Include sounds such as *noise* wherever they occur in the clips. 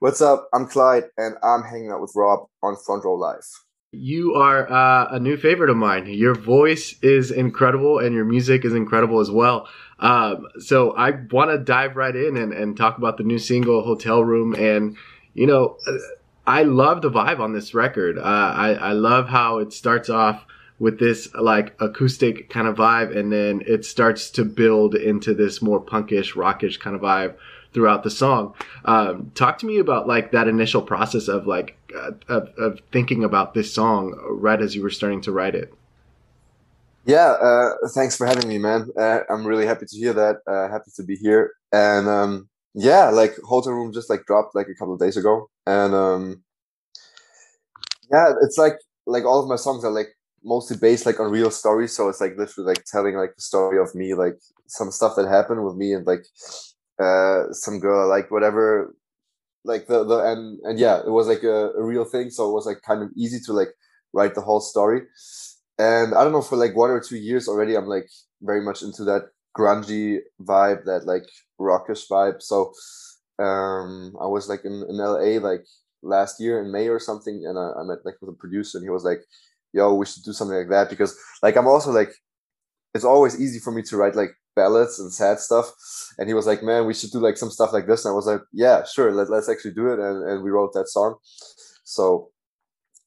What's up? I'm Clyde, and I'm hanging out with Rob on Front Row Live. You are uh, a new favorite of mine. Your voice is incredible, and your music is incredible as well. Um, so I want to dive right in and, and talk about the new single "Hotel Room." And you know, I love the vibe on this record. Uh, I, I love how it starts off with this like acoustic kind of vibe, and then it starts to build into this more punkish, rockish kind of vibe throughout the song. Um, talk to me about like that initial process of like uh, of, of, thinking about this song right as you were starting to write it. Yeah, uh, thanks for having me, man. Uh, I'm really happy to hear that. Uh, happy to be here. And um, yeah, like Hotel Room just like dropped like a couple of days ago, and um, yeah, it's like like all of my songs are like mostly based like on real stories. So it's like literally like telling like the story of me, like some stuff that happened with me and like uh, some girl like whatever like the the and and yeah it was like a, a, real thing. So it was like kind of easy to like write the whole story. And i don't know for like one or two years already i'm like very much into that grungy vibe that like rockish vibe. So um i was like in, in la like last year in may or something and I, I met like with a producer and he was like yo we should do something like that. Because like i'm also like it's always easy for me to write like ballads and sad stuff. And he was like, man, we should do like some stuff like this. And I was like, yeah, sure. Let, let's actually do it. And, and we wrote that song. So,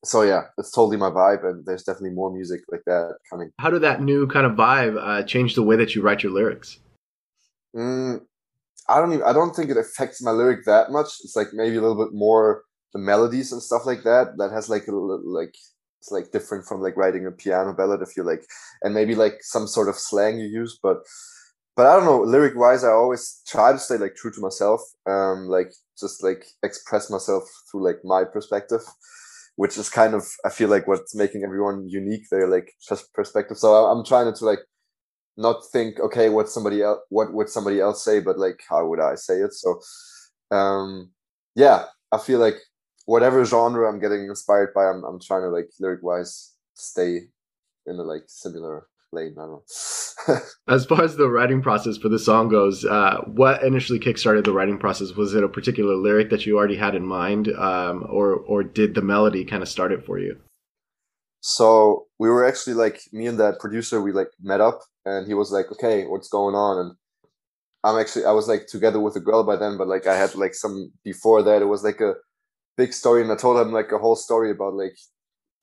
so yeah, it's totally my vibe. And there's definitely more music like that coming. How did that new kind of vibe uh, change the way that you write your lyrics? Mm, I don't even, I don't think it affects my lyric that much. It's like maybe a little bit more the melodies and stuff like that. That has like a like it's like different from like writing a piano ballad if you like and maybe like some sort of slang you use but but I don't know. Lyric wise, I always try to stay like true to myself. Um, like just like express myself through like my perspective, which is kind of I feel like what's making everyone unique. Their like just perspective. So I'm trying to like not think okay, what somebody else, what would somebody else say, but like how would I say it? So, um, yeah, I feel like whatever genre I'm getting inspired by, I'm I'm trying to like lyric wise stay in a like similar lane. I don't know. *laughs* as far as the writing process for the song goes, uh, what initially kickstarted the writing process? Was it a particular lyric that you already had in mind, um, or or did the melody kind of start it for you? So we were actually like me and that producer. We like met up, and he was like, "Okay, what's going on?" And I'm actually I was like together with a girl by then, but like I had like some before that. It was like a big story, and I told him like a whole story about like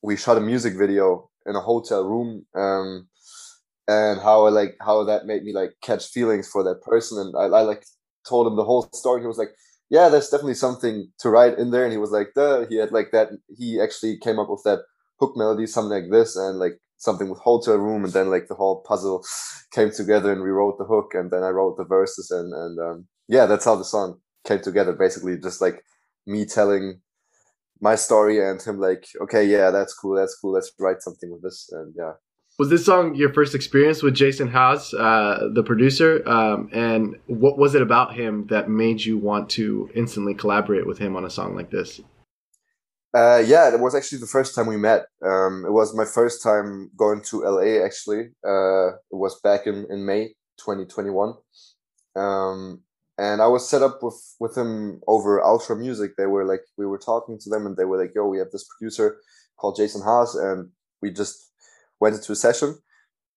we shot a music video in a hotel room. Um, and how I like how that made me like catch feelings for that person. And I, I like told him the whole story. He was like, "Yeah, there's definitely something to write in there." And he was like, "Duh." He had like that. He actually came up with that hook melody, something like this, and like something with hotel room, and then like the whole puzzle came together, and we wrote the hook, and then I wrote the verses, and and um, yeah, that's how the song came together. Basically, just like me telling my story and him like, okay, yeah, that's cool, that's cool. Let's write something with this, and yeah, was this song your first experience with Jason Haas, uh, the producer? Um, and what was it about him that made you want to instantly collaborate with him on a song like this? Uh, yeah, it was actually the first time we met. Um, it was my first time going to LA. Actually, uh, it was back in in May 2021, um, and I was set up with with him over Ultra Music. They were like, we were talking to them, and they were like, "Yo, we have this producer called Jason Haas, and we just went into a session.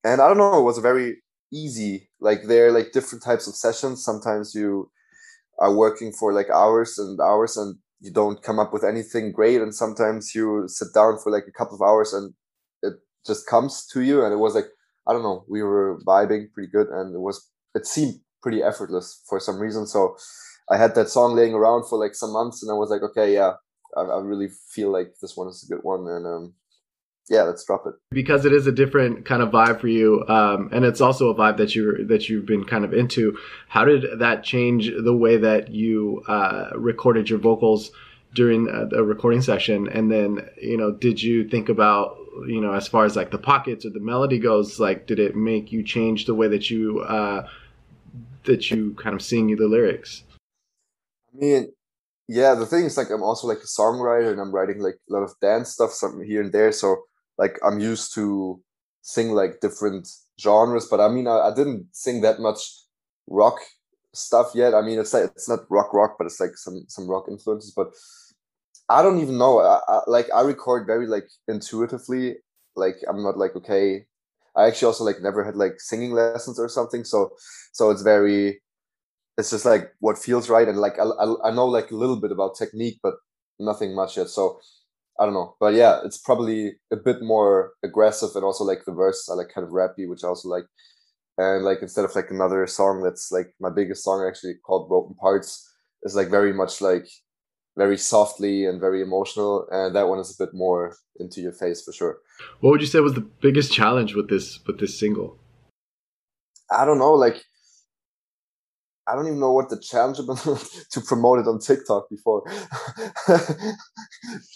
And i don't know it was very easy like there are like different types of sessions. Sometimes you are working for like hours and hours and you don't come up with anything great. And sometimes you sit down for like a couple of hours and it just comes to you. And it was like i don't know we were vibing pretty good and it was it seemed pretty effortless for some reason. So i had that song laying around for like some months and i was like okay yeah i, I really feel like this one is a good one. And um yeah, let's drop it. Because it is a different kind of vibe for you, um, and it's also a vibe that you that you've been kind of into. How did that change the way that you uh, recorded your vocals during uh, the recording session? And then, you know, did you think about you know as far as like the pockets or the melody goes? Like, did it make you change the way that you uh, that you kind of sing you the lyrics? I mean, yeah, the thing is like I'm also like a songwriter and I'm writing like a lot of dance stuff, something here and there. So like I'm used to sing like different genres, but I mean I, I didn't sing that much rock stuff yet. I mean, it's like it's not rock rock, but it's like some some rock influences. But I don't even know. I, I, like I record very like intuitively. Like I'm not like okay. I actually also like never had like singing lessons or something. So so it's very. It's just like what feels right, and like I, I, I know like a little bit about technique, but nothing much yet. So I don't know, but yeah, it's probably a bit more aggressive, and also like the verse are like kind of rappy, which I also like. And like instead of like another song that's like my biggest song actually called Broken Parts is like very much like very softly and very emotional, and that one is a bit more into your face for sure. What would you say was the biggest challenge with this with this single? I don't know, like I don't even know what the challenge was *laughs* to promote it on TikTok before, *laughs*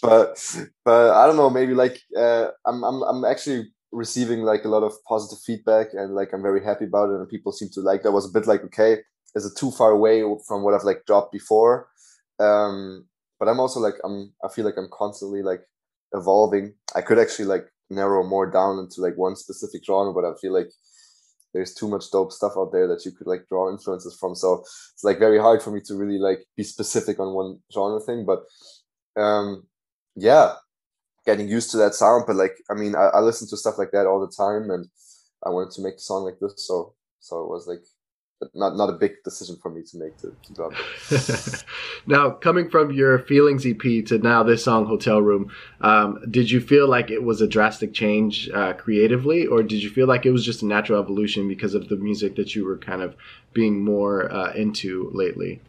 but but I don't know. Maybe like uh, I'm I'm I'm actually receiving like a lot of positive feedback and like I'm very happy about it and people seem to like that was a bit like okay is it too far away from what I've like dropped before? Um but I'm also like I'm I feel like I'm constantly like evolving. I could actually like narrow more down into like one specific genre but I feel like there's too much dope stuff out there that you could like draw influences from. So it's like very hard for me to really like be specific on one genre thing. But um yeah, getting used to that sound. But like I mean, I, I listen to stuff like that all the time and I wanted to make a song like this. So so it was like not not a big decision for me to make to, *laughs* now, coming from your Feelings EP to now this song, Hotel Room, um, did you feel like it was a drastic change uh, creatively, or did you feel like it was just a natural evolution because of the music that you were kind of being more uh, into lately?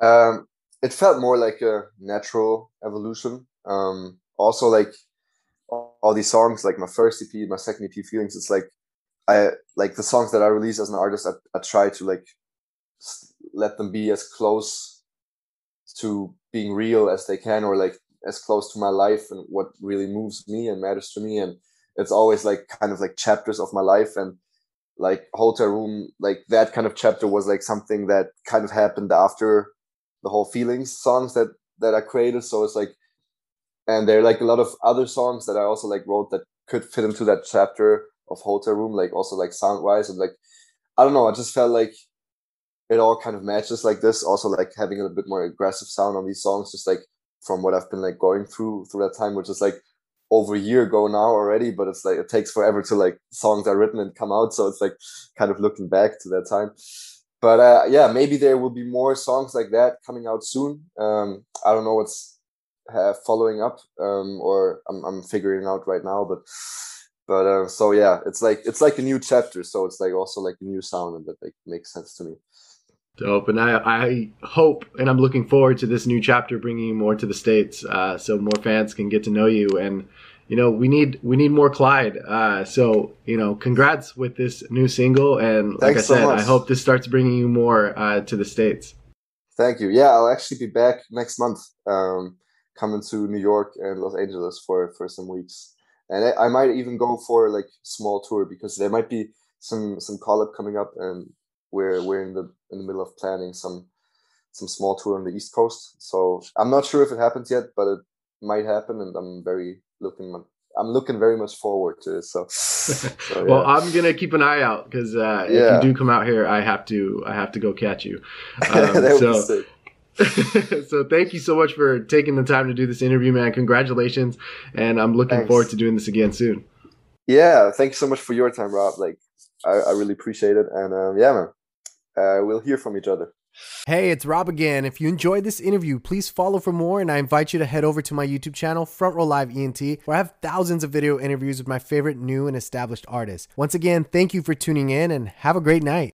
Um, it felt more like a natural evolution. Um, also, like all these songs, like my first EP, my second EP, Feelings, it's like I like the songs that I release as an artist. I, I try to like let them be as close to being real as they can, or like as close to my life and what really moves me and matters to me. And it's always like kind of like chapters of my life and like hotel room like that kind of chapter was like something that kind of happened after the whole feelings songs that that i created so it's like and there are like a lot of other songs that i also like wrote that could fit into that chapter of hotel room like also like sound wise and like i don't know i just felt like it all kind of matches like this. Also like having a bit more aggressive sound on these songs just like from what i've been like going through through that time which is like over a year ago now already but it's like it takes forever to like songs are written and come out so it's like kind of looking back to that time. But uh yeah maybe there will be more songs like that coming out soon. Um i don't know what's uh, following up um or I'm, I'm figuring out right now but but uh, so yeah it's like it's like a new chapter so it's like also like a new sound and that like makes sense to me. Dope and i i hope and i'm looking forward to this new chapter bringing you more to the states uh, so more fans can get to know you and you know we need we need more clyde uh, so you know congrats with this new single and like Thanks i said so i hope this starts bringing you more uh, to the states. Thank you. Yeah i'll actually be back next month um, coming to new york and los angeles for for some weeks and I, I, might even go for like small tour because there might be some some call up coming up, and we're we're in the in the middle of planning some some small tour on the East Coast. So I'm not sure if it happens yet, but it might happen, and I'm very looking. I'm looking very much forward to it. So, *laughs* so yeah. well, I'm gonna keep an eye out because uh, yeah. if you do come out here, I have to I have to go catch you. *laughs* Um, so *laughs* so thank you so much for taking the time to do this interview, man. Congratulations, and I'm looking Thanks. forward to doing this again soon. Yeah, thank you so much for your time, Rob. Like, I, I really appreciate it, and um, yeah, man, uh, we'll hear from each other. Hey, it's Rob again. If you enjoyed this interview, please follow for more, and I invite you to head over to my YouTube channel, Front Row Live ENT, where I have thousands of video interviews with my favorite new and established artists. Once again, thank you for tuning in, and have a great night.